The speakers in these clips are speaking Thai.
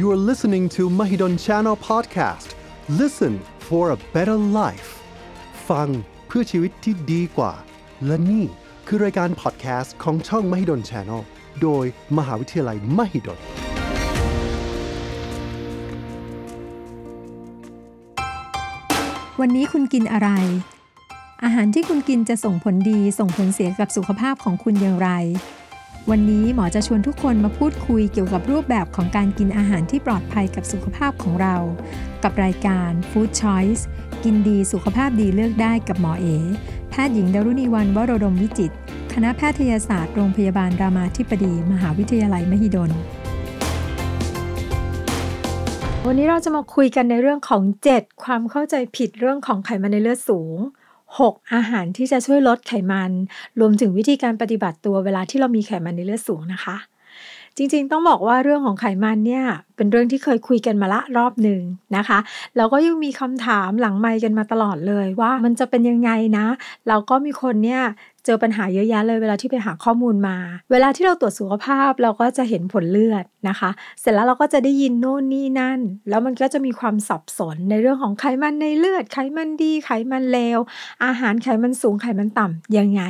You are listening to Mahidol Channel Podcast. Listen for a better life. ฟังเพื่อชีวิตที่ดีกว่า และนี่คือรายการ podcast ของช่อง Mahidol Channel โดยมหาวิทยาลัย Mahidol วันนี้คุณกินอะไร อาหารที่คุณกินจะส่งผลดีส่งผลเสียกับสุขภาพของคุณอย่างไร วันนี้หมอจะชวนทุกคนมาพูดคุยเกี่ยวกับรูปแบบของการกินอาหารที่ปลอดภัยกับสุขภาพของเรา กับรายการ Food Choice กินดีสุขภาพดีเลือกได้กับหมอเอ แพทย์หญิงดารุณีวันวโรดมวิจิต คณะแพทยศาสตร์โรงพยาบาลรามาธิบดี มหาวิทยาลัยมหิดล วันนี้เราจะมาคุยกันในเรื่องของ 7 ความเข้าใจผิดเรื่องของไขมันในเลือดสูง 6 อาหารที่จะช่วยลดไขมัน รวมถึงวิธีการปฏิบัติตัวเวลาที่เรามีไขมันในเลือดสูงนะคะ จริงๆ ต้องบอกว่าเรื่องของไขมันเนี่ย เป็นเรื่องที่เคยคุยกันมาละรอบหนึ่งนะคะ แล้วก็ยังมีคำถามหลังไมค์กันมาตลอดเลยว่ามันจะเป็นยังไงนะ เราก็มีคนเนี่ย จอปัญหาเยอะแยะเลยเวลาที่ไปหาข้อมูลมา เวลาที่เราตรวจสุขภาพเราก็จะเห็นผลเลือดนะคะ เสร็จแล้วเราก็จะได้ยินโน่นนี่นั่น แล้วมันก็จะมีความสับสนในเรื่องของไขมันในเลือด ไขมันดีไขมันเลว อาหารไขมันสูงไขมันต่ำยังไง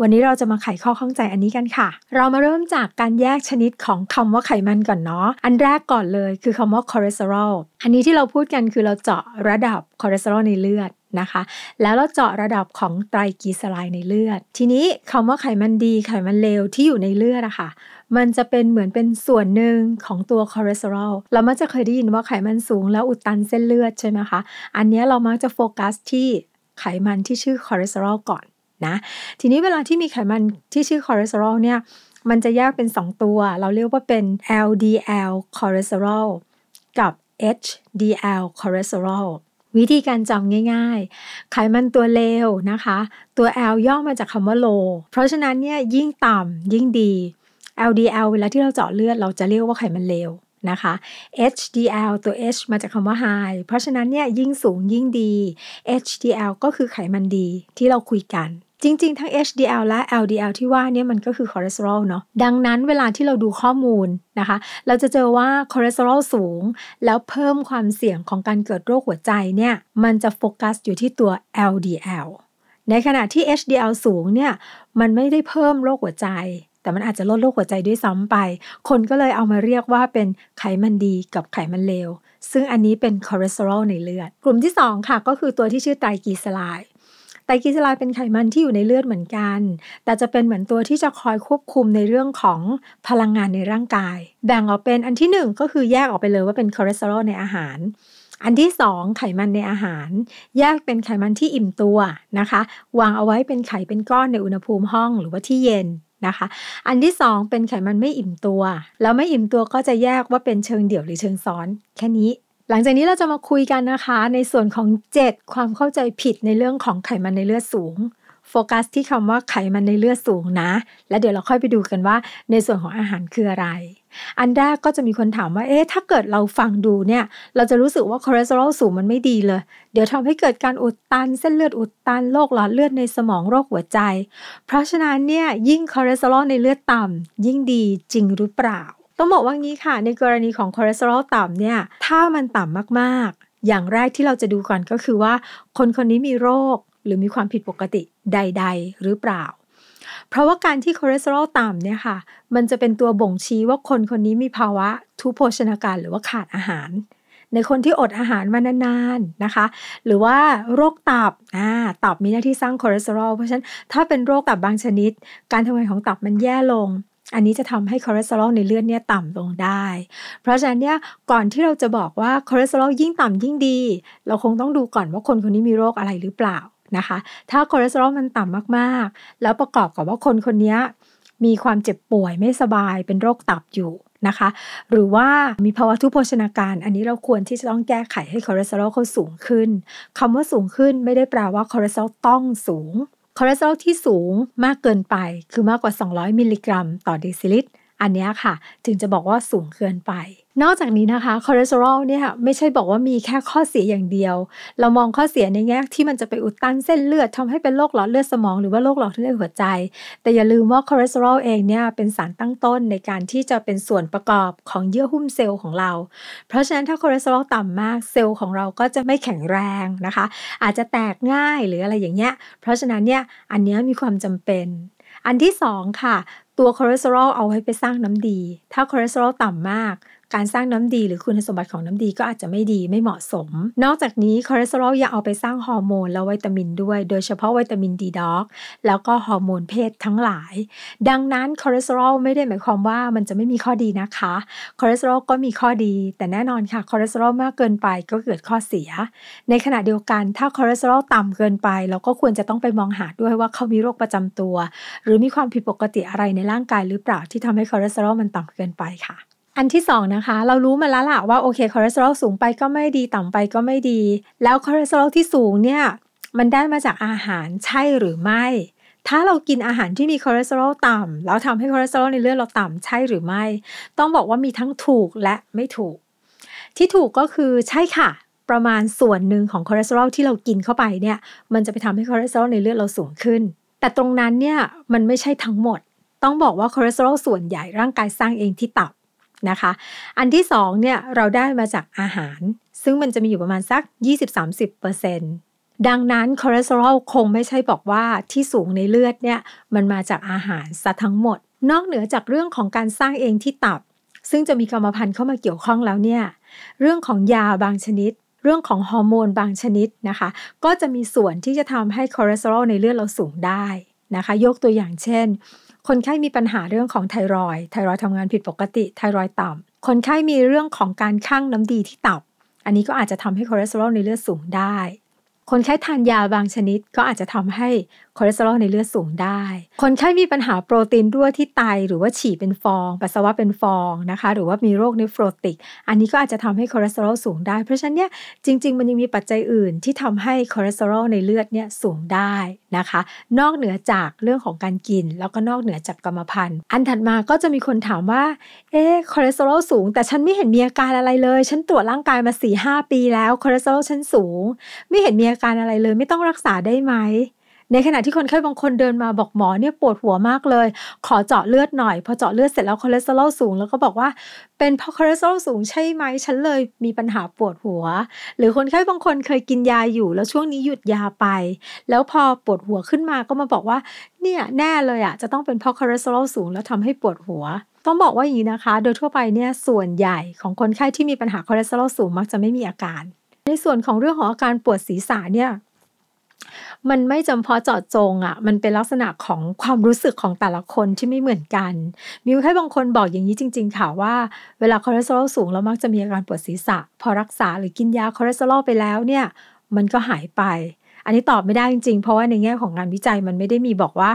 วันนี้เราจะมาไขข้อข้องใจอันนี้กันค่ะ เรามาเริ่มจากการแยกชนิดของคำว่าไขมันก่อนเนาะ อันแรกก่อนเลยคือคำว่าคอเลสเตอรอล อันนี้ที่เราพูดกันคือเราเจาะระดับคอเลสเตอรอลในเลือดนะคะ แล้วเราเจาะระดับของไตรกลีเซอไรด์ในเลือด ทีนี้คำว่าไขมันดี ไขมันเลวที่อยู่ในเลือดอะค่ะ มันจะเป็นเหมือนเป็นส่วนหนึ่งของตัวคอเลสเตอรอล เรามักจะเคยได้ยินว่าไขมันสูงแล้วอุดตันเส้นเลือดใช่ไหมคะ อันนี้เรามักจะโฟกัสที่ไขมันที่ชื่อคอเลสเตอรอลก่อนนะ ทีนี้เวลาที่มีไขมันที่ชื่อคอเลสเตอรอลเนี่ย มันจะแยกเป็น 2 ตัว เราเรียกว่าเป็น LDL คอเลสเตอรอลกับ HDL คอเลสเตอรอล วิธีการจำง่าย ๆ ไขมันตัวเลวนะคะ ตัว L ย่อมาจากคำว่า low เพราะฉะนั้นเนี่ยยิ่งต่ำยิ่งดี LDL เวลาที่เราเจาะเลือดเราจะเรียกว่าไขมันเลวนะคะ HDL ตัว H มาจากคำว่า high เพราะฉะนั้นเนี่ยยิ่งสูงยิ่งดี HDL ก็คือไขมันดีที่เราคุยกัน จริง ๆ ทั้ง HDL และ LDL ที่ว่าเนี่ยมันก็คือคอเลสเตอรอลเนาะดังนั้นเวลาที่เราดูข้อมูลนะคะ เราจะเจอว่าคอเลสเตอรอลสูง แล้วเพิ่มความเสี่ยงของการเกิดโรคหัวใจเนี่ยมันจะโฟกัสอยู่ที่ตัว LDL ในขณะที่ HDL สูงเนี่ยมันไม่ได้เพิ่มโรคหัวใจ แต่มันอาจจะลดโรคหัวใจด้วยซ้ำไป คนก็เลยเอามาเรียกว่าเป็นไขมันดีกับไขมันเลวซึ่งอันนี้เป็นคอเลสเตอรอลในเลือด กลุ่มที่ 2 ค่ะ ก็คือตัวที่ชื่อไตรกลีเซอไรด์ ไตรกลีเซอไรด์เป็นไขมันที่อยู่ในเลือดเหมือนกัน แต่จะเป็นเหมือนตัวที่จะคอยควบคุมในเรื่องของพลังงานในร่างกาย แบ่งออกเป็นอันที่ 1 ก็คือแยกออกไปเลยว่าเป็นคอเลสเตอรอลในอาหาร อันที่ 2 ไขมันในอาหาร แยกเป็นไขมันที่อิ่มตัวนะคะ วางเอาไว้เป็นไขเป็นก้อนในอุณหภูมิห้องหรือว่าที่เย็นนะคะอันที่ 2 เป็นไขมันไม่อิ่มตัว แล้วไม่อิ่มตัวก็จะแยกว่าเป็นเชิงเดี่ยวหรือเชิงซ้อน แค่นี้ หลังจากนี้เราจะมาคุยกันนะคะ ในส่วนของ 7 ความเข้าใจผิดในเรื่องของไขมันในเลือดสูงโฟกัสที่คำว่าไขมันในเลือดสูงนะ แล้วเดี๋ยวเราค่อยไปดูกันว่าในส่วนของอาหารคืออะไร อันแรกก็จะมีคนถามว่า เอ๊ะ ถ้าเกิดเราฟังดูเนี่ย เราจะรู้สึกว่าคอเลสเตอรอลสูงมันไม่ดีเลย เดี๋ยวทำให้เกิดการอุดตัน เส้นเลือดอุดตัน โรคหลอดเลือดในสมอง โรคหัวใจ เพราะฉะนั้นเนี่ย ยิ่งคอเลสเตอรอลในเลือดต่ำยิ่งดีจริงหรือเปล่า ต้องบอกว่างี้ค่ะ ในกรณีของคอเลสเตอรอลต่ำเนี่ย ถ้ามันต่ำมากๆ อย่างแรกที่เราจะดูก่อนก็คือว่า คนคนนี้มีโรคหรือมีความผิดปกติใด ๆ หรือเปล่า เพราะว่าการที่คอเลสเตอรอลต่ำเนี่ยค่ะ มันจะเป็นตัวบ่งชี้ว่าคนคนนี้มีภาวะทุพโภชนาการหรือว่าขาดอาหาร ในคนที่อดอาหารมานานๆนะคะ หรือว่าโรคตับอ่าตับมีหน้าที่สร้างคอเลสเตอรอลเพราะฉะนั้นถ้าเป็นโรคตับบางชนิด การทำงานของตับมันแย่ลง อันนี้จะทำให้คอเลสเตอรอลในเลือดเนี่ยต่ำลงได้ เพราะฉะนั้นเนี่ยก่อนที่เราจะบอกว่าคอเลสเตอรอลยิ่งต่ำยิ่งดี เราคงต้องดูก่อนว่าคนคนนี้มีโรคอะไรหรือเปล่านะคะ ถ้าคอเลสเตอรอลมันต่ำมากๆ แล้วประกอบกับว่าคนคนนี้มีความเจ็บป่วยไม่สบายเป็นโรคตับอยู่นะคะ หรือว่ามีภาวะทุพโภชนาการ อันนี้เราควรที่จะต้องแก้ไขให้คอเลสเตอรอลเขาสูงขึ้นคำว่าสูงขึ้นไม่ได้แปลว่าคอเลสเตอรอลต้องสูง คอเลสเตอรอลที่สูงมากเกินไปคือมากกว่า 200 มิลลิกรัม ต่อเดซิลิตร อันนี้ค่ะ ถึงจะบอกว่าสูงเกินไป นอกจากนี้นะคะคอเลสเตอรอลเนี่ยไม่ใช่บอกว่ามีแค่ข้อเสียอย่างเดียว เรามองข้อเสียในแง่ที่มันจะไปอุดตันเส้นเลือดทำให้เป็นโรคหลอดเลือดสมองหรือว่าโรคหลอดเลือดหัวใจ แต่อย่าลืมว่าคอเลสเตอรอลเองเนี่ยเป็นสารตั้งต้นในการที่จะเป็นส่วนประกอบของเยื่อหุ้มเซลล์ของเรา เพราะฉะนั้นถ้าคอเลสเตอรอลต่ำมากเซลล์ของเราก็จะไม่แข็งแรงนะคะ อาจจะแตกง่ายหรืออะไรอย่างเงี้ย เพราะฉะนั้นเนี่ยอันนี้มีความจำเป็นอันที่สองค่ะ ตัวคอเลสเตอรอลเอาไว้ไปสร้างน้ำดี ถ้าคอเลสเตอรอลต่ำมาก การสร้างน้ำดีหรือคุณสมบัติของน้ำดีก็อาจจะไม่ดีไม่เหมาะสม นอกจากนี้คอเลสเตอรอลยังเอาไปสร้างฮอร์โมนและวิตามินด้วย โดยเฉพาะวิตามินดีด็อกแล้วก็ฮอร์โมนเพศทั้งหลาย ดังนั้นคอเลสเตอรอลไม่ได้หมายความว่ามันจะไม่มีข้อดีนะคะคอเลสเตอรอลก็มีข้อดี แต่แน่นอนค่ะคอเลสเตอรอลมากเกินไปก็เกิดข้อเสีย ในขณะเดียวกันถ้าคอเลสเตอรอลต่ำเกินไป เราก็ควรจะต้องไปมองหาด้วยว่าเขามีโรคประจำตัว หรือมีความผิดปกติอะไรในร่างกายหรือเปล่าที่ทำให้คอเลสเตอรอลมันต่ำเกินไปค่ะ อันที่สองนะคะ เรารู้มาแล้วล่ะว่าโอเคคอเลสเตอรอลสูงไปก็ไม่ดีต่ำไปก็ไม่ดี แล้วคอเลสเตอรอลที่สูงเนี่ยมันได้มาจากอาหารใช่หรือไม่ ถ้าเรากินอาหารที่มีคอเลสเตอรอลต่ำแล้วทำให้คอเลสเตอรอลในเลือดเราต่ำใช่หรือไม่ ต้องบอกว่ามีทั้งถูกและไม่ถูก ที่ถูกก็คือใช่ค่ะ ประมาณส่วนหนึ่งของคอเลสเตอรอลที่เรากินเข้าไปเนี่ยมันจะไปทำให้คอเลสเตอรอลในเลือดเราสูงขึ้น แต่ตรงนั้นเนี่ยมันไม่ใช่ทั้งหมด ต้องบอกว่าคอเลสเตอรอลส่วนใหญ่ร่างกายสร้างเองที่ตับ นะคะ อันที่สองเนี่ยเราได้มาจากอาหาร ซึ่งมันจะมีอยู่ประมาณสัก 20-30%ดังนั้นคอเลสเตอรอลคงไม่ใช่บอกว่าที่สูงในเลือดเนี่ยมันมาจากอาหารซะทั้งหมด นอกเหนือจากเรื่องของการสร้างเองที่ตับ ซึ่งจะมีกรรมพันธุ์เข้ามาเกี่ยวข้องแล้วเนี่ยเรื่องของยาบางชนิด เรื่องของฮอร์โมนบางชนิดนะคะ ก็จะมีส่วนที่จะทำให้คอเลสเตอรอลในเลือดเราสูงได้นะคะ ยกตัวอย่างเช่น คนไข้มีปัญหาเรื่องของไทรอยด์ไทรอยด์ทำงานผิดปกติ ไทรอยด์ต่ำ คนไข้มีเรื่องของการคั่งน้ำดีที่ตับ อันนี้ก็อาจจะทำให้คอเลสเตอรอลในเลือดสูงได้ คนไข้ทานยาบางชนิดก็อาจจะทำให้ คอเลสเตอรอลในเลือดสูงได้ คนไข้มีปัญหาโปรตีนรั่วที่ไต หรือว่าฉี่เป็นฟอง ปัสสาวะเป็นฟองนะคะ หรือว่ามีโรค nephrotic อันนี้ก็อาจจะทำให้คอเลสเตอรอลสูงได้ เพราะฉะนั้นเนี่ยจริง ๆ มันยังมีปัจจัยอื่นที่ทำให้คอเลสเตอรอลในเลือดเนี่ยสูงได้นะคะ นอกเหนือจากเรื่องของการกิน แล้วก็นอกเหนือจากกรรมพันธุ์ อันถัดมาก็จะมีคนถามว่า เอ๊คอเลสเตอรอลสูง แต่ฉันไม่เห็นมีอาการอะไรเลย ฉันตรวจร่างกายมา4-5ปีแล้วคอเลสเตอรอลฉันสูง ไม่เห็นมีอาการอะไรเลย ไม่ต้องรักษาได้ไหม ในขณะที่คนไข้บางคนเดินมาบอกหมอเนี่ยปวดหัวมากเลย ขอเจาะเลือดหน่อยพอเจาะเลือดเสร็จแล้วคอเลสเตอรอลสูงแล้วก็บอกว่าเป็นเพราะคอเลสเตอรอลสูงใช่ไหมฉันเลยมีปัญหาปวดหัว หรือคนไข้บางคนเคยกินยาอยู่ แล้วช่วงนี้หยุดยาไป แล้วพอปวดหัวขึ้นมาก็มาบอกว่าเนี่ยแน่เลยอะจะต้องเป็นเพราะคอเลสเตอรอลสูงแล้วทำให้ปวดหัวต้องบอกว่าอย่างนี้นะคะ โดยทั่วไปเนี่ยส่วนใหญ่ของคนไข้ที่มีปัญหาคอเลสเตอรอลสูงมักจะไม่มีอาการ ในส่วนของเรื่องของอาการปวดศีรษะเนี่ย มันไม่จำเพาะเจาะจงอะค่ะ มันเป็นลักษณะของความรู้สึกของแต่ละคนที่ไม่เหมือนกัน มีแค่บางคนบอกอย่างนี้จริง ๆ ค่ะว่า เวลาคอเลสเตอรอลสูงแล้วมักจะมีอาการปวดศีรษะ พอรักษาหรือกินยาคอเลสเตอรอลไปแล้วเนี่ย มันก็หายไป อันนี้ตอบไม่ได้จริงๆ เพราะว่าในแง่ของงานวิจัยมันไม่ได้มีบอกว่า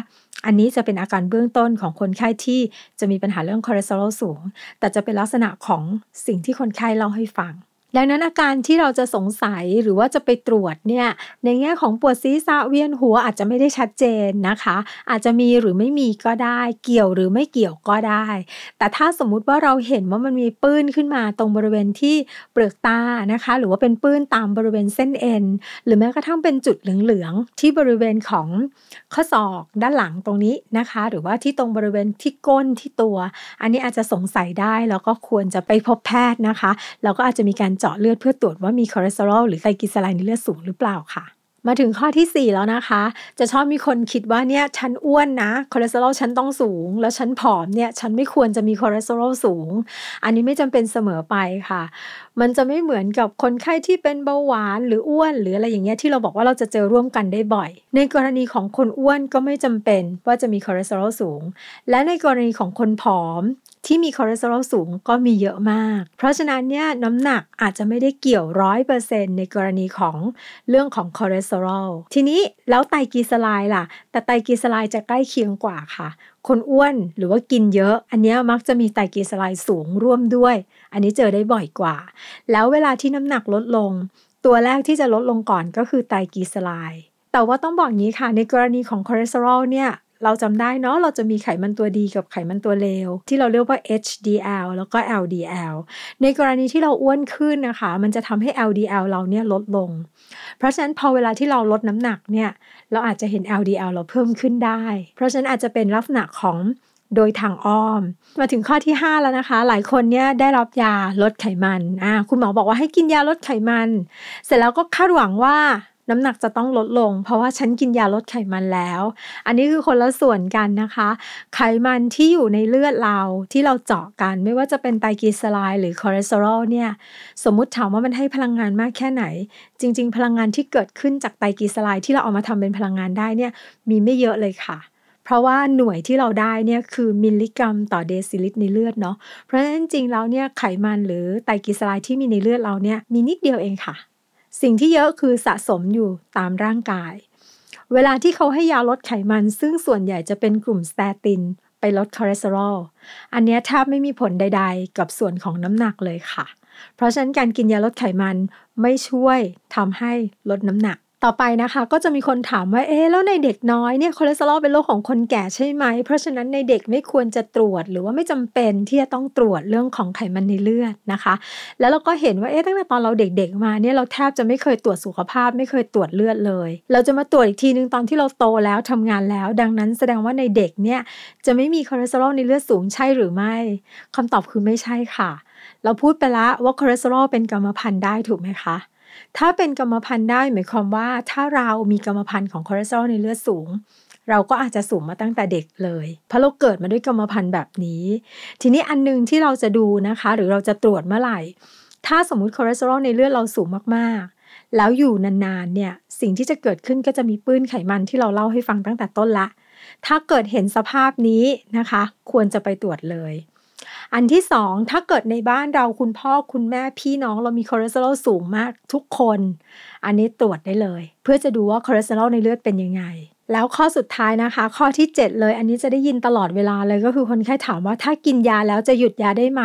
อันนี้จะเป็นอาการเบื้องต้นของคนไข้ที่จะมีปัญหาเรื่องคอเลสเตอรอลสูง แต่จะเป็นลักษณะของสิ่งที่คนไข้เล่าให้ฟัง ดังนั้นอาการที่เราจะสงสัยหรือว่าจะไปตรวจเนี่ยในแง่ของปวดศีรษะเวียนหัวอาจจะไม่ได้ชัดเจนนะคะ อาจจะมีหรือไม่มีก็ได้ เกี่ยวหรือไม่เกี่ยวก็ได้ แต่ถ้าสมมุติว่าเราเห็นว่ามันมีปื้นขึ้นมาตรงบริเวณที่เปลือกตานะคะ หรือว่าเป็นปื้นตามบริเวณเส้นเอ็นหรือแม้กระทั่งเป็นจุดเหลืองๆที่บริเวณของข้อศอกด้านหลังตรงนี้นะคะ หรือว่าที่ตรงบริเวณที่ก้นที่ตัว อันนี้อาจจะสงสัยได้แล้วก็ควรจะไปพบแพทย์นะคะแล้วก็อาจจะมีการเจาะเลือดเพื่อตรวจว่ามีคอเลสเตอรอลหรือไตรกลีเซอไรด์ในเลือดสูงหรือเปล่าค่ะ มาถึงข้อที่ 4 แล้วนะคะ จะชอบมีคนคิดว่าเนี่ยฉันอ้วนนะคอเลสเตอรอลฉันต้องสูง แล้วฉันผอมเนี่ยฉันไม่ควรจะมีคอเลสเตอรอลสูง อันนี้ไม่จำเป็นเสมอไปค่ะ มันจะไม่เหมือนกับคนไข้ที่เป็นเบาหวานหรืออ้วน หรืออะไรอย่างเงี้ยที่เราบอกว่าเราจะเจอร่วมกันได้บ่อย ในกรณีของคนอ้วนก็ไม่จำเป็นว่าจะมีคอเลสเตอรอลสูง และในกรณีของคนผอม ที่มีคอเลสเตอรอลสูงก็มีเยอะมาก เพราะฉะนั้นเนี่ยน้ำหนักอาจจะไม่ได้เกี่ยวร้อยเปอร์เซ็นต์ในกรณีของเรื่องของคอเลสเตอรอล ทีนี้แล้วไตรกลีเซอไรด์ล่ะ แต่ไตรกลีเซอไรด์จะใกล้เคียงกว่าค่ะ คนอ้วนหรือว่ากินเยอะ อันนี้มักจะมีไตรกลีเซอไรด์สูงร่วมด้วย อันนี้เจอได้บ่อยกว่า แล้วเวลาที่น้ำหนักลดลง ตัวแรกที่จะลดลงก่อนก็คือไตรกลีเซอไรด์แต่ว่าต้องบอกงี้ค่ะในกรณีของคอเลสเตอรอลเนี่ย เราจำได้เนาะเราจะมีไขมันตัวดีกับไขมันตัวเลว ที่เราเรียกว่า HDL แล้วก็ LDL ในกรณีที่เราอ้วนขึ้นนะคะ มันจะทำให้ HDL เราเนี่ยลดลง เพราะฉะนั้นพอเวลาที่เราลดน้ำหนักเนี่ยเราอาจจะเห็น HDL เราเพิ่มขึ้นได้ เพราะฉะนั้นอาจจะเป็นลักษณะของโดยทางอ้อม มาถึงข้อที่ 5 แล้วนะคะ หลายคนเนี่ยได้รับยาลดไขมันอ่าคุณหมอบอกว่าให้กินยาลดไขมัน เสร็จแล้วก็คาดหวังว่า น้ำหนักจะต้องลดลง เพราะว่าฉันกินยาลดไขมันแล้ว อันนี้คือคนละส่วนกันนะคะ ไขมันที่อยู่ในเลือดเราที่เราเจาะกันไม่ว่าจะเป็นไตรกลีเซอไรด์หรือคอเลสเตอรอลเนี่ยสมมุติถามว่ามันให้พลังงานมากแค่ไหน จริง ๆ พลังงานที่เกิดขึ้นจากไตรกลีเซอไรด์ที่เราเอามาทำเป็นพลังงานได้เนี่ยมีไม่เยอะเลยค่ะเพราะว่าหน่วยที่เราได้เนี่ยคือมิลลิกรัมต่อเดซิลิตรในเลือดเนาะ เพราะฉะนั้นจริงๆแล้วเนี่ยไขมันหรือไตรกลีเซอไรด์ที่มีในเลือดเราเนี่ยมีนิดเดียวเองค่ะ สิ่งที่เยอะคือสะสมอยู่ตามร่างกาย เวลาที่เขาให้ยาลดไขมัน ซึ่งส่วนใหญ่จะเป็นกลุ่ม statin ไปลดคอเลสเตอรอล อันนี้แทบไม่มีผลใด ๆ กับส่วนของน้ำหนักเลยค่ะ เพราะฉะนั้นการกินยาลดไขมันไม่ช่วยทำให้ลดน้ำหนัก ต่อไปนะคะก็จะมีคนถามว่าเอ๊แล้วในเด็กน้อยเนี่ยคอเลสเตอรอลเป็นโรคของคนแก่ใช่ไหม เพราะฉะนั้นในเด็กไม่ควรจะตรวจหรือว่าไม่จำเป็นที่จะต้องตรวจเรื่องของไขมันในเลือดนะคะ แล้วเราก็เห็นว่าเอ๊ะตั้งแต่ตอนเราเด็กๆมาเนี่ยเราแทบจะไม่เคยตรวจสุขภาพ ไม่เคยตรวจเลือดเลย เราจะมาตรวจอีกทีนึงตอนที่เราโตแล้วทำงานแล้ว ดังนั้นแสดงว่าในเด็กเนี่ยจะไม่มีคอเลสเตอรอลในเลือดสูงใช่หรือไม่คำตอบคือไม่ใช่ค่ะ เราพูดไปแล้วว่าคอเลสเตอรอลเป็นกรรมพันธุ์ได้ถูกไหมคะ ถ้าเป็นกรรมพันธุ์ได้หมายความว่า ถ้าเรามีกรรมพันธุ์ของคอเลสเตอรอลในเลือดสูง เราก็อาจจะสูงมาตั้งแต่เด็กเลย เพราะเราเกิดมาด้วยกรรมพันธุ์แบบนี้ ทีนี้อันนึงที่เราจะดูนะคะ หรือเราจะตรวจเมื่อไหร่ ถ้าสมมุติคอเลสเตอรอลในเลือดเราสูงมากๆ แล้วอยู่นานๆเนี่ยสิ่งที่จะเกิดขึ้นก็จะมีปื้นไขมันที่เราเล่าให้ฟังตั้งแต่ต้นละถ้าเกิดเห็นสภาพนี้นะคะ ควรจะไปตรวจเลย อันที่สองถ้าเกิดในบ้านเราคุณพ่อคุณแม่พี่น้องเรามีคอเลสเตอรอลสูงมากทุกคน อันนี้ตรวจได้เลย เพื่อจะดูว่าคอเลสเตอรอลในเลือดเป็นยังไง แล้วข้อสุดท้ายนะคะ ข้อที่ 7 เลย อันนี้จะได้ยินตลอดเวลาเลยก็คือคนไข้ถามว่าถ้ากินยาแล้วจะหยุดยาได้ไหม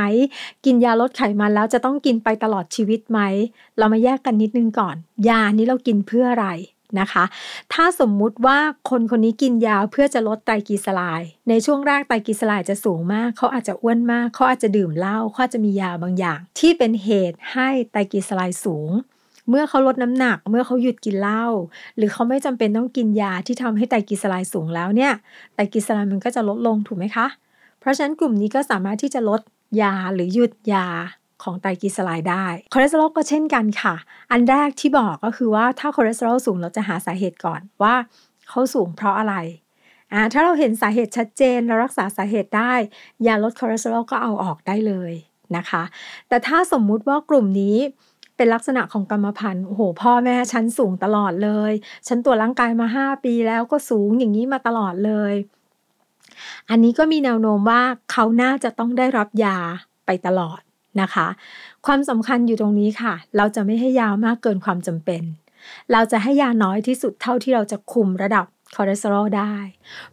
กินยาลดไขมันแล้วจะต้องกินไปตลอดชีวิตไหม เรามาแยกกันนิดนึงก่อน ยานี้เรากินเพื่ออะไร นะคะ ถ้าสมมุติว่าคนคนนี้กินยาเพื่อจะลดไตรกลีเซอไรด์ในช่วงแรกไตรกลีเซอไรด์จะสูงมาก เขาอาจจะอ้วนมาก เขาอาจจะดื่มเหล้าเขาอาจจะมียาบางอย่าง ที่เป็นเหตุให้ไตรกลีเซอไรด์สูง เมื่อเขาลดน้ำหนัก เมื่อเขาหยุดกินเหล้าหรือเขาไม่จำเป็นต้องกินยาที่ทำให้ไตรกลีเซอไรด์สูงแล้วเนี่ยไตรกลีเซอไรด์มันก็จะลดลงถูกไหมคะ เพราะฉะนั้นกลุ่มนี้ก็สามารถที่จะลดยาหรือหยุดยา ของไตรกลีเซอไรด์ได้ คอเลสเตอรอลก็เช่นกันค่ะ อันแรกที่บอกก็คือว่าถ้าคอเลสเตอรอลสูงเราจะหาสาเหตุก่อนว่าเขาสูงเพราะอะไรอ่าถ้าเราเห็นสาเหตุชัดเจนเรารักษาสาเหตุได้ยาลดคอเลสเตอรอลก็เอาออกได้เลยนะคะ แต่ถ้าสมมุติว่ากลุ่มนี้เป็นลักษณะของกรรมพันธุ์โอ้โหพ่อแม่ฉันสูงตลอดเลย ฉันตรวจร่างกายมา 5 ปีแล้วก็สูงอย่างนี้มาตลอดเลย อันนี้ก็มีแนวโน้มว่าเขาน่าจะต้องได้รับยาไปตลอด นะคะ ความสำคัญอยู่ตรงนี้ค่ะ เราจะไม่ให้ยามากเกินความจำเป็น เราจะให้ยาน้อยที่สุดเท่าที่เราจะคุมระดับคอเลสเตอรอลได้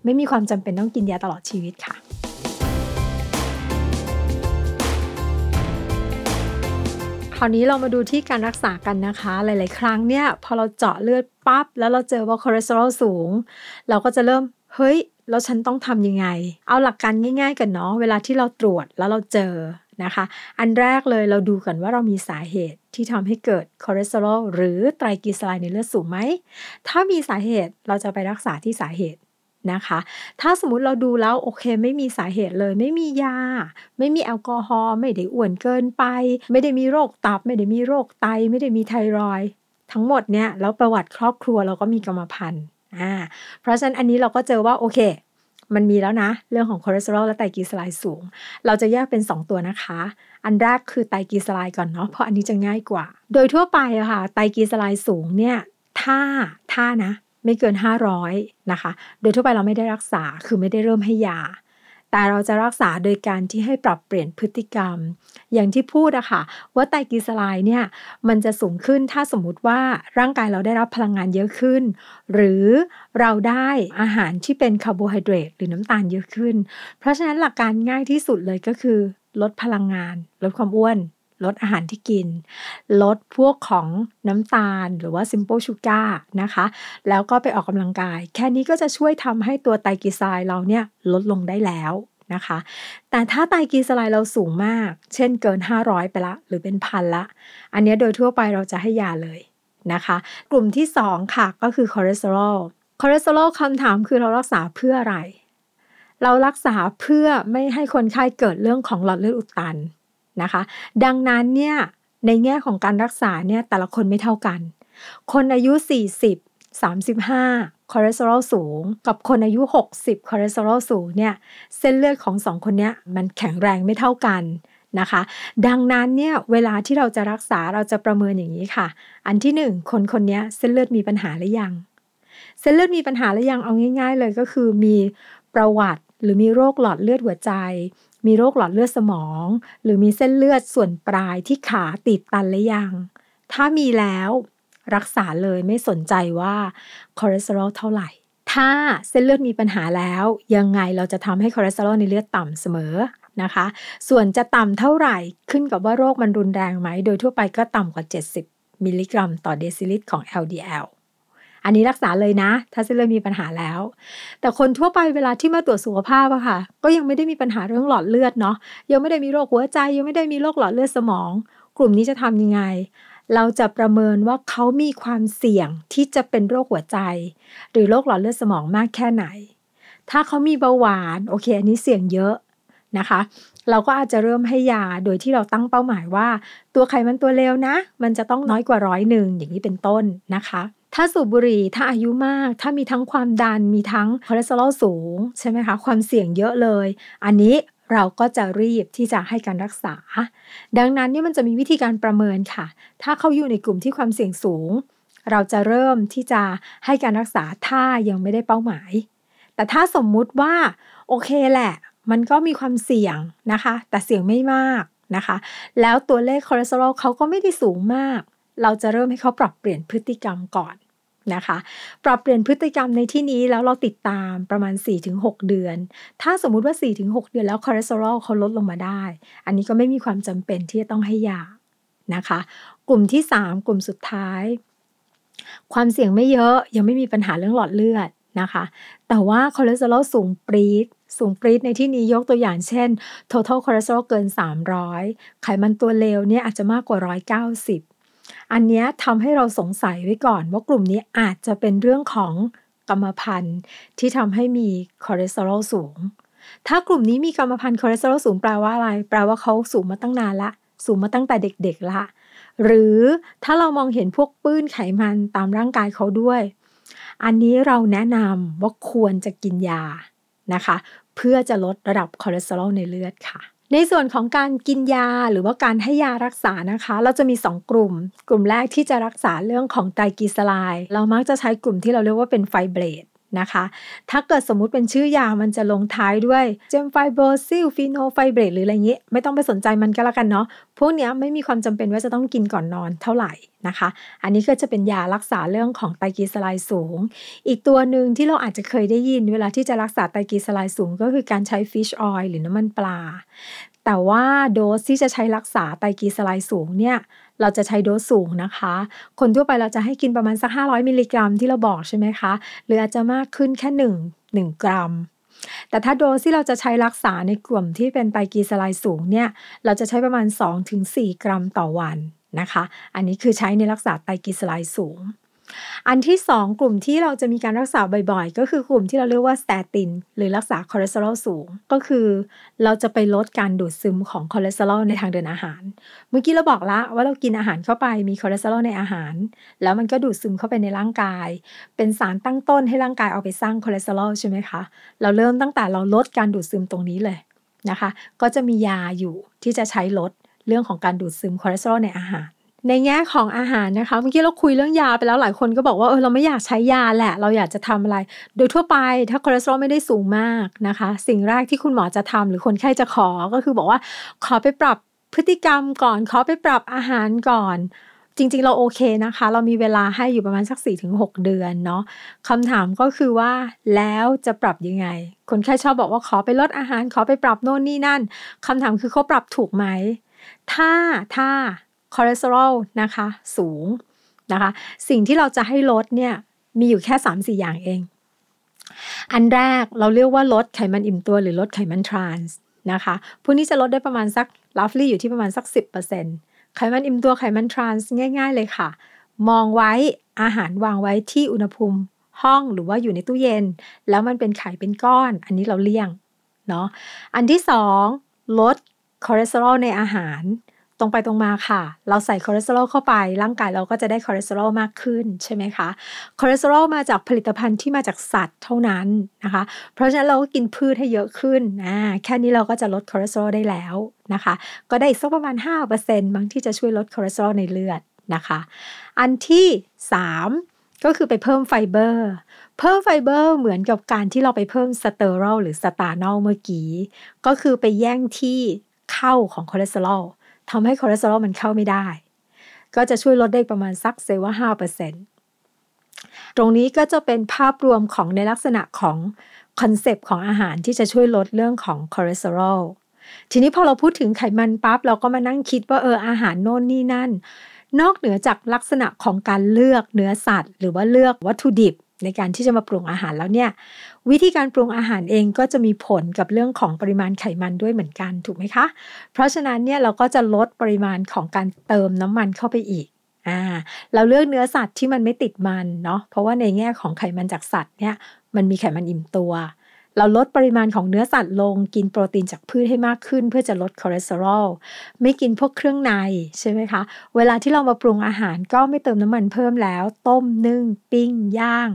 ไม่มีความจำเป็นต้องกินยาตลอดชีวิตค่ะคราวนี้เรามาดูที่การรักษากันนะคะ หลาย ๆ ครั้งเนี่ยพอเราเจาะเลือดปั๊บแล้วเราเจอว่าคอเลสเตอรอลสูง เราก็จะเริ่มเฮ้ยแล้วฉันต้องทำยังไง เอาหลักการง่าย ๆ กันเนาะ เวลาที่เราตรวจแล้วเราเจอ นะคะ อันแรกเลยเราดูกันว่าเรามีสาเหตุที่ทำให้เกิดคอเลสเตอรอลหรือไตรกลีเซอไรด์ในเลือดสูงไหม ถ้ามีสาเหตุเราจะไปรักษาที่สาเหตุนะคะ ถ้าสมมติเราดูแล้วโอเคไม่มีสาเหตุเลย ไม่มียา ไม่มีแอลกอฮอล์ไม่ได้อ้วนเกินไป ไม่ได้มีโรคตับ ไม่ได้มีโรคไต ไม่ได้มีไทรอยด์ทั้งหมดเนี่ยแล้วประวัติครอบครัวเราก็มีกรรมพันธุ์อ่าเพราะฉะนั้นอันนี้เราก็เจอว่าโอเค มันมีแล้วนะ เรื่องของคอเลสเตอรอลและไตรกลีเซอไรด์สูง เราจะแยกเป็น 2 ตัวนะคะ อันแรกคือไตรกลีเซอไรด์ก่อนเนาะเพราะอันนี้จะง่ายกว่า โดยทั่วไปอะค่ะไตรกลีเซอไรด์สูงเนี่ยถ้าถ้านะ ไม่เกิน 500นะคะ โดยทั่วไปเราไม่ได้รักษาคือไม่ได้เริ่มให้ยา แต่เราจะรักษาโดยการที่ให้ปรับเปลี่ยนพฤติกรรม อย่างที่พูดอะค่ะว่าไตรกลีเซอไรด์เนี่ยมันจะสูงขึ้นถ้าสมมติว่าร่างกายเราได้รับพลังงานเยอะขึ้น หรือเราได้อาหารที่เป็นคาร์โบไฮเดรตหรือน้ำตาลเยอะขึ้น เพราะฉะนั้นหลักการง่ายที่สุดเลยก็คือ ลดพลังงาน ลดความอ้วน ลดอาหารที่กิน ลดพวกของน้ำตาลหรือว่า simple sugar นะคะ แล้วก็ไปออกกำลังกาย แค่นี้ก็จะช่วยทำให้ตัวไตรกลีเซอไรด์เราเนี่ยลดลงได้แล้วนะคะ แต่ถ้าไตรกลีเซอไรด์เราสูงมาก เช่นเกิน 500 ไปละ หรือเป็นพันละ อันนี้โดยทั่วไปเราจะให้ยาเลยนะคะ กลุ่มที่ 2 ค่ะก็คือคอเลสเตอรอล คอเลสเตอรอลคำถามคือเรารักษาเพื่ออะไร เรารักษาเพื่อไม่ให้คนไข้เกิดเรื่องของหลอดเลือดอุดตัน นะคะ ดังนั้นเนี่ยในแง่ของการรักษาเนี่ยแต่ละคนไม่เท่ากัน คนอายุ 40 35คอเลสเตอรอลสูง กับคนอายุ 60คอเลสเตอรอลสูงเนี่ยเส้นเลือดของสองคนเนี้มันแข็งแรงไม่เท่ากันนะคะ ดังนั้นเนี่ยเวลาที่เราจะรักษาเราจะประเมินอย่างนี้ค่ะ อันที่หนึ่งคนคนนี้เส้นเลือดมีปัญหาหรือยัง เส้นเลือดมีปัญหาหรือยังเอาง่าย ๆ เลยก็คือมีประวัติหรือมีโรคหลอดเลือดหัวใจ มีโรคหลอดเลือดสมอง หรือมีเส้นเลือดส่วนปลายที่ขาติดตันหรือยัง ถ้ามีแล้วรักษาเลยไม่สนใจว่าคอเลสเตอรอลเท่าไหร่ ถ้าเส้นเลือดมีปัญหาแล้ว ยังไงเราจะทำให้คอเลสเตอรอลในเลือดต่ำเสมอนะคะ ส่วนจะต่ำเท่าไหร่ขึ้นกับว่าโรคมันรุนแรงไหม โดยทั่วไปก็ต่ำกว่า 70 มิลลิกรัม ต่อเดซิลิตรของ LDL อันนี้รักษาเลยนะ ถ้าเส้นเลือดมีปัญหาแล้ว แต่คนทั่วไปเวลาที่มาตรวจสุขภาพอะค่ะ ก็ยังไม่ได้มีปัญหาเรื่องหลอดเลือดเนาะยังไม่ได้มีโรคหัวใจ ยังไม่ได้มีโรคหลอดเลือดสมอง กลุ่มนี้จะทำยังไง เราจะประเมินว่าเขามีความเสี่ยงที่จะเป็นโรคหัวใจ หรือโรคหลอดเลือดสมองมากแค่ไหน ถ้าเขามีเบาหวานโอเค อันนี้เสี่ยงเยอะนะคะ เราก็อาจจะเริ่มให้ยาโดยที่เราตั้งเป้าหมายว่า ตัวไขมันตัวเลวนะ มันจะต้องน้อยกว่าร้อยหนึ่งอย่างนี้เป็นต้นนะคะ ถ้าสูบบุหรี่ถ้าอายุมาก ถ้ามีทั้งความดันมีทั้งคอเลสเตอรอลสูงใช่ไหมคะความเสี่ยงเยอะเลย อันนี้เราก็จะรีบที่จะให้การรักษา ดังนั้นนี่มันจะมีวิธีการประเมินค่ะ ถ้าเขาอยู่ในกลุ่มที่ความเสี่ยงสูง เราจะเริ่มที่จะให้การรักษาถ้ายังไม่ได้เป้าหมาย แต่ถ้าสมมุติว่าโอเคแหละ มันก็มีความเสี่ยงนะคะ แต่เสี่ยงไม่มากนะคะ แล้วตัวเลขคอเลสเตอรอลเขาก็ไม่ได้สูงมาก เราจะเริ่มให้เขาปรับเปลี่ยนพฤติกรรมก่อนนะคะ ปรับเปลี่ยนพฤติกรรมในที่นี้แล้วเราติดตามประมาณ 4-6 เดือน ถ้าสมมุติว่า 4-6 เดือนแล้วคอเลสเตอรอลเขาลดลงมาได้ อันนี้ก็ไม่มีความจำเป็นที่จะต้องให้ยานะคะ กลุ่มที่ 3 กลุ่มสุดท้าย ความเสี่ยงไม่เยอะยังไม่มีปัญหาเรื่องหลอดเลือดนะคะ แต่ว่าคอเลสเตอรอลสูงปรี๊ด สูงปรี๊ดในที่นี้ยกตัวอย่างเช่น total cholesterol เกิน 300 ไขมันตัวเลวเนี่ยอาจจะมากกว่า 190 อันนี้ทำให้เราสงสัยไว้ก่อนว่ากลุ่มนี้อาจจะเป็นเรื่องของกรรมพันธุ์ที่ทำให้มีคอเลสเตอรอลสูง ถ้ากลุ่มนี้มีกรรมพันธุ์คอเลสเตอรอลสูงแปลว่าอะไร แปลว่าเขาสูงมาตั้งนานละ สูงมาตั้งแต่เด็กๆละ หรือถ้าเรามองเห็นพวกปื้นไขมันตามร่างกายเขาด้วย อันนี้เราแนะนำว่าควรจะกินยานะคะ เพื่อจะลดระดับคอเลสเตอรอลในเลือดค่ะ ในส่วนของการกินยาหรือว่าการให้ยารักษานะคะ เราจะมี 2 กลุ่ม กลุ่มแรกที่จะรักษาเรื่องของไตรกลีเซอไรด์เรามักจะใช้กลุ่มที่เราเรียกว่าเป็น fibrate นะคะ ถ้าเกิดสมมุติเป็นชื่อยามันจะลงท้ายด้วย gemfibrozil fenofibrate หรืออะไรเงี้ยไม่ต้องไปสนใจมันก็แล้วกันเนาะพวกนี้ไม่มีความจำเป็นว่าจะต้องกินก่อนนอนเท่าไหร่นะคะ อันนี้ก็จะเป็นยารักษาเรื่องของไตรกลีเซอไรด์สูง อีกตัวหนึ่งที่เราอาจจะเคยได้ยิน เวลาที่จะรักษาไตรกลีเซอไรด์สูง ก็คือการใช้ fish oil หรือน้ำมันปลา แต่ว่าโดสที่จะใช้รักษาไตรกลีเซอไรด์สูงเนี่ย เราจะใช้โดสสูงนะคะ คนทั่วไปเราจะให้กินประมาณสัก 500 มิลลิกรัมที่เราบอกใช่ไหมคะ หรืออาจจะมากขึ้นแค่ 1 1 กรัม แต่ถ้าโดสที่เราจะใช้รักษาในกลุ่มที่เป็นไตรกลีเซอไรด์สูงเนี่ย เราจะใช้ประมาณ 2-4 กรัมต่อวันนะคะ อันนี้คือใช้ในรักษาไตรกลีเซอไรด์สูง อันที่ 2 กลุ่มที่เราจะมีการรักษาบ่อยๆ ก็คือกลุ่มที่เราเรียกว่า statinหรือรักษาคอเลสเตอรอลสูง ก็คือเราจะไปลดการดูดซึมของคอเลสเตอรอลในทางเดินอาหาร เมื่อกี้เราบอกแล้วว่าเรากินอาหารเข้าไปมีคอเลสเตอรอลในอาหาร แล้วมันก็ดูดซึมเข้าไปในร่างกาย เป็นสารตั้งต้นให้ร่างกายเอาไปสร้างคอเลสเตอรอลใช่ไหมคะ เราเริ่มตั้งแต่เราลดการดูดซึมตรงนี้เลยนะคะ ก็จะมียาอยู่ที่จะใช้ลดเรื่องของการดูดซึมคอเลสเตอรอลในอาหาร ในแง่ของอาหารนะคะเมื่อกี้เราคุยเรื่องยาไปแล้วหลายคนก็บอกว่าเออเราไม่อยากใช้ยาแหละ เราอยากจะทำอะไร โดยทั่วไปถ้าคอเลสเตอรอลไม่ได้สูงมากนะคะ สิ่งแรกที่คุณหมอจะทำหรือคนไข้จะขอก็คือบอกว่าขอไปปรับพฤติกรรมก่อน ขอไปปรับอาหารก่อน จริง ๆ เราโอเคนะคะ เรามีเวลาให้อยู่ประมาณสัก 4-6 เดือนเนาะคำถามก็คือว่าแล้วจะปรับยังไง คนไข้ชอบบอกว่าขอไปลดอาหาร ขอไปปรับโน่นนี่นั่นคำถามคือเขาปรับถูกไหมถ้าถ้า คอเลสเตอรอลนะคะสูงนะคะ สิ่งที่เราจะให้ลดเนี่ยมีอยู่แค่ 3-4 อย่างเอง อันแรกเราเรียกว่าลดไขมันอิ่มตัวหรือลดไขมันทรานส์นะคะพวกนี้จะลดได้ประมาณสัก roughly อยู่ที่ประมาณสัก 10%ไขมันอิ่มตัวไขมันทรานส์ง่าย ๆ เลยค่ะ มองไว้อาหารวางไว้ที่อุณหภูมิห้องหรือว่าอยู่ในตู้เย็น แล้วมันเป็นไขเป็นก้อน อันนี้เราเลี่ยงเนาะอันที่สองลดคอเลสเตอรอลในอาหาร รงไปตรงมาค่ะ เราใส่คอเลสเตอรอลเข้าไป ร่างกายเราก็จะได้คอเลสเตอรอลมากขึ้นใช่ไหมคะคอเลสเตอรอลมาจากผลิตภัณฑ์ที่มาจากสัตว์เท่านั้นนะคะ เพราะฉะนั้นเราก็กินพืชให้เยอะขึ้นอ่าแค่นี้เราก็จะลดคอเลสเตอรอลได้แล้วนะคะ ก็ได้สักประมาณ 5%บางที่จะช่วยลดคอเลสเตอรอลในเลือดนะคะ อันที่ 3 ก็คือไปเพิ่มไฟเบอร์ เพิ่มไฟเบอร์เหมือนกับการที่เราไปเพิ่ม sterol หรือ stanol เมื่อกี้ ก็คือไปแย่งที่เข้าของคอเลสเตอรอล ทำให้คอเลสเตอรอลมันเข้าไม่ได้ ก็จะช่วยลดได้ประมาณสัก say ว่า5%ตรงนี้ก็จะเป็นภาพรวมของในลักษณะของคอนเซปต์ของอาหารที่จะช่วยลดเรื่องของคอเลสเตอรอลทีนี้พอเราพูดถึงไขมันปั๊บเราก็มานั่งคิดว่าเอออาหารโน่นนี่นั่น นอกเหนือจากลักษณะของการเลือกเนื้อสัตว์ หรือว่าเลือกวัตถุดิบ ในการที่จะมาปรุงอาหารแล้วเนี่ย วิธีการปรุงอาหารเองก็จะมีผลกับเรื่องของปริมาณไขมันด้วยเหมือนกันถูกไหมคะ เพราะฉะนั้นเนี่ยเราก็จะลดปริมาณของการเติมน้ำมันเข้าไปอีกอ่าเราเลือกเนื้อสัตว์ที่มันไม่ติดมันเนาะเพราะว่าในแง่ของไขมันจากสัตว์เนี่ยมันมีไขมันอิ่มตัว เราลดปริมาณของเนื้อสัตว์ลงกินโปรตีนจากพืชให้มากขึ้น เพื่อจะลดคอเลสเตอรอลไม่กินพวกเครื่องในใช่ไหมคะ เวลาที่เรามาปรุงอาหารก็ไม่เติมน้ำมันเพิ่มแล้ว ต้มนึ่ง ปิ้ง ย่าง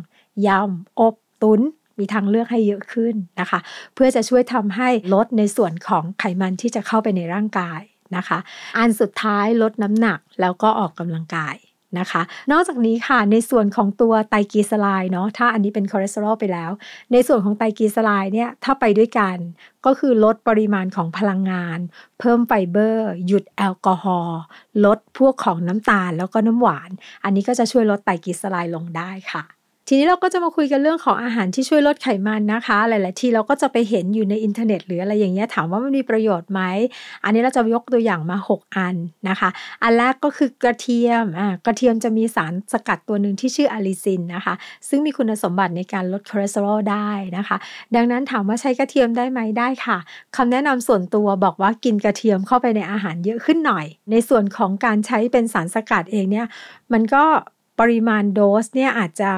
ยำ อบตุนมีทางเลือกให้เยอะขึ้นนะคะ เพื่อจะช่วยทำให้ลดในส่วนของไขมันที่จะเข้าไปในร่างกายนะคะ อันสุดท้ายลดน้ำหนักแล้วก็ออกกำลังกายนะคะ นอกจากนี้ค่ะในส่วนของตัวไตรกลีเซอไรด์เนาะถ้าอันนี้เป็นคอเลสเตอรอลไปแล้ว ในส่วนของไตรกลีเซอไรด์เนี่ยถ้าไปด้วยกัน ก็คือลดปริมาณของพลังงาน เพิ่มไฟเบอร์ หยุดแอลกอฮอล์ลดพวกของน้ำตาลแล้วก็น้ำหวาน อันนี้ก็จะช่วยลดไตรกลีเซอไรด์ลงได้ค่ะ ทีนี้เราก็จะมาคุยกันเรื่องของอาหารที่ช่วยลดไขมันนะคะ หลาย ๆ ทีเราก็จะไปเห็นอยู่ในอินเทอร์เน็ตหรืออะไรอย่างเงี้ยถามว่ามันมีประโยชน์ไหม อันนี้เราจะยกตัวอย่างมา 6 อันนะคะ อันแรกก็คือกระเทียมอ่ากระเทียมจะมีสารสกัดตัวหนึ่งที่ชื่อ allicin นะคะ ซึ่งมีคุณสมบัติในการลดคอเลสเตอรอลได้นะคะ ดังนั้นถามว่าใช้กระเทียมได้ไหมได้ค่ะคำแนะนำส่วนตัวบอกว่ากินกระเทียมเข้าไปในอาหารเยอะขึ้นหน่อย ในส่วนของการใช้เป็นสารสกัดเองเนี่ยมันก็ปริมาณโดสเนี่ยอาจจะ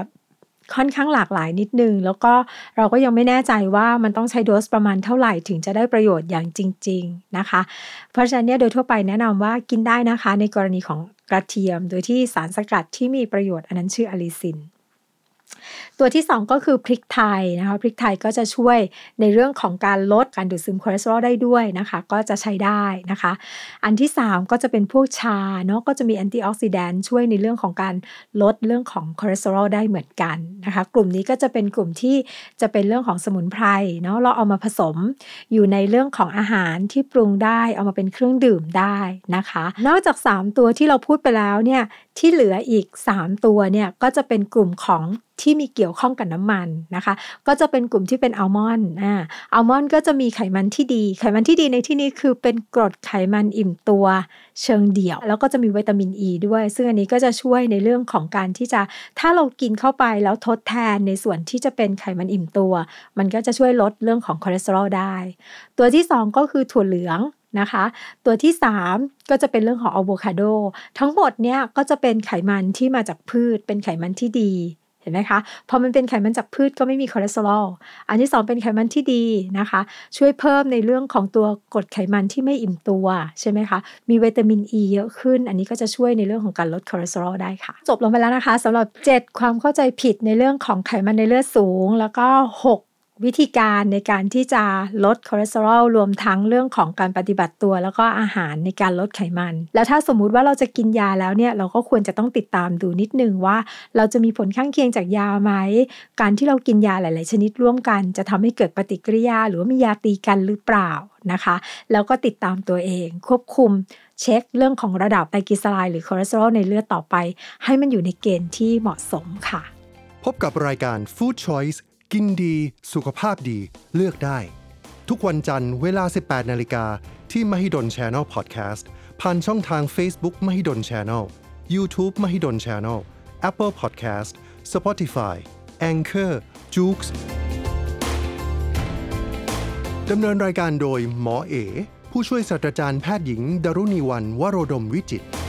ค่อนข้างหลากหลายนิดนึง แล้วก็เราก็ยังไม่แน่ใจว่ามันต้องใช้โดสประมาณเท่าไหร่ถึงจะได้ประโยชน์อย่างจริง ๆนะคะ เพราะฉะนั้นเนี่ยโดยทั่วไปแนะนำว่ากินได้นะคะในกรณีของกระเทียม โดยที่สารสกัดที่มีประโยชน์อันนั้นชื่ออะลิซิน ตัวที่ 2 ก็คือพริกไทยนะคะพริกไทยก็จะช่วยในเรื่องของการลดการดูดซึมคอเลสเตอรอลได้ด้วยนะคะ ก็จะใช้ได้นะคะ อันที่ 3 ก็จะเป็นพวกชาเนาะก็จะมี antioxidant ช่วยในเรื่องของการลดเรื่องของคอเลสเตอรอลได้เหมือนกันนะคะ กลุ่มนี้ก็จะเป็นกลุ่มที่จะเป็นเรื่องของสมุนไพรเนาะเราเอามาผสมอยู่ในเรื่องของอาหารที่ปรุงได้เอามาเป็นเครื่องดื่มได้นะคะ นอกจาก 3 ตัวที่เราพูดไปแล้วเนี่ยที่เหลืออีก 3 ตัวเนี่ยก็จะเป็นกลุ่มของ ที่มีเกี่ยวข้องกับน้ำมันนะคะ ก็จะเป็นกลุ่มที่เป็นอัลมอนด์อ่าอัลมอนด์ก็จะมีไขมันที่ดี ไขมันที่ดีในที่นี้คือเป็นกรดไขมันอิ่มตัวเชิงเดี่ยว แล้วก็จะมีวิตามินอ e ีด้วย ซึ่งอันนี้ก็จะช่วยในเรื่องของการที่จะถ้าเรากินเข้าไปแล้วทดแทนในส่วนที่จะเป็นไขมันอิ่มตัว มันก็จะช่วยลดเรื่องของคอเลสเตอรอลได้ ตัวที่ 2 ก็คือถั่วเหลืองนะคะ ตัวที่ 3 ก็จะเป็นเรื่องของอะโวคาโด ทั้งหมดเนี่ยก็จะเป็นไขมันที่มาจากพืช เป็นไขมันที่ดี เห็นไหมคะ พอมันเป็นไขมันจากพืชก็ไม่มีคอเลสเตอรอล อันที่ 2 เป็นไขมันที่ดีนะคะ ช่วยเพิ่มในเรื่องของตัวกรดไขมันที่ไม่อิ่มตัวใช่ไหมคะ มีวิตามินอ e ีเยอะขึ้น อันนี้ก็จะช่วยในเรื่องของการลดคอเลสเตอรอลได้ค่ะ จบลงไปแล้วนะคะสำหรับ 7 ความเข้าใจผิดในเรื่องของไขมันในเลือดสูง แล้วก็ 6 วิธีการในการที่จะลดคอเลสเตอรอลรวมทั้งเรื่องของการปฏิบัติตัว แล้วก็อาหารในการลดไขมัน แล้วถ้าสมมุติว่าเราจะกินยาแล้วเนี่ยเราก็ควรจะต้องติดตามดูนิดนึงว่า เราจะมีผลข้างเคียงจากยาไหม การที่เรากินยาหลาย ๆ ชนิดร่วมกัน จะทำให้เกิดปฏิกิริยา หรือว่ามียาตีกันหรือเปล่านะคะ แล้วก็ติดตามตัวเอง ควบคุมเช็คเรื่องของระดับไตรกลีเซอไรด์หรือคอเลสเตอรอลในเลือดต่อไป ให้มันอยู่ในเกณฑ์ที่เหมาะสมค่ะ พบกับรายการ Food Choice กินดีสุขภาพดีเลือกได้ ทุกวันจันทร์เวลา 18 นาฬิกาที่ Mahidol Channel Podcast ผ่านช่องทาง Facebook Mahidol Channel YouTube Mahidol Channel Apple Podcast Spotify Anchor j o o x ดำเนินรายการโดยหมอเอ ผู้ช่วยศาสตราจารย์แพทย์หญิง ดรุณีวันวโรดมวิจิตร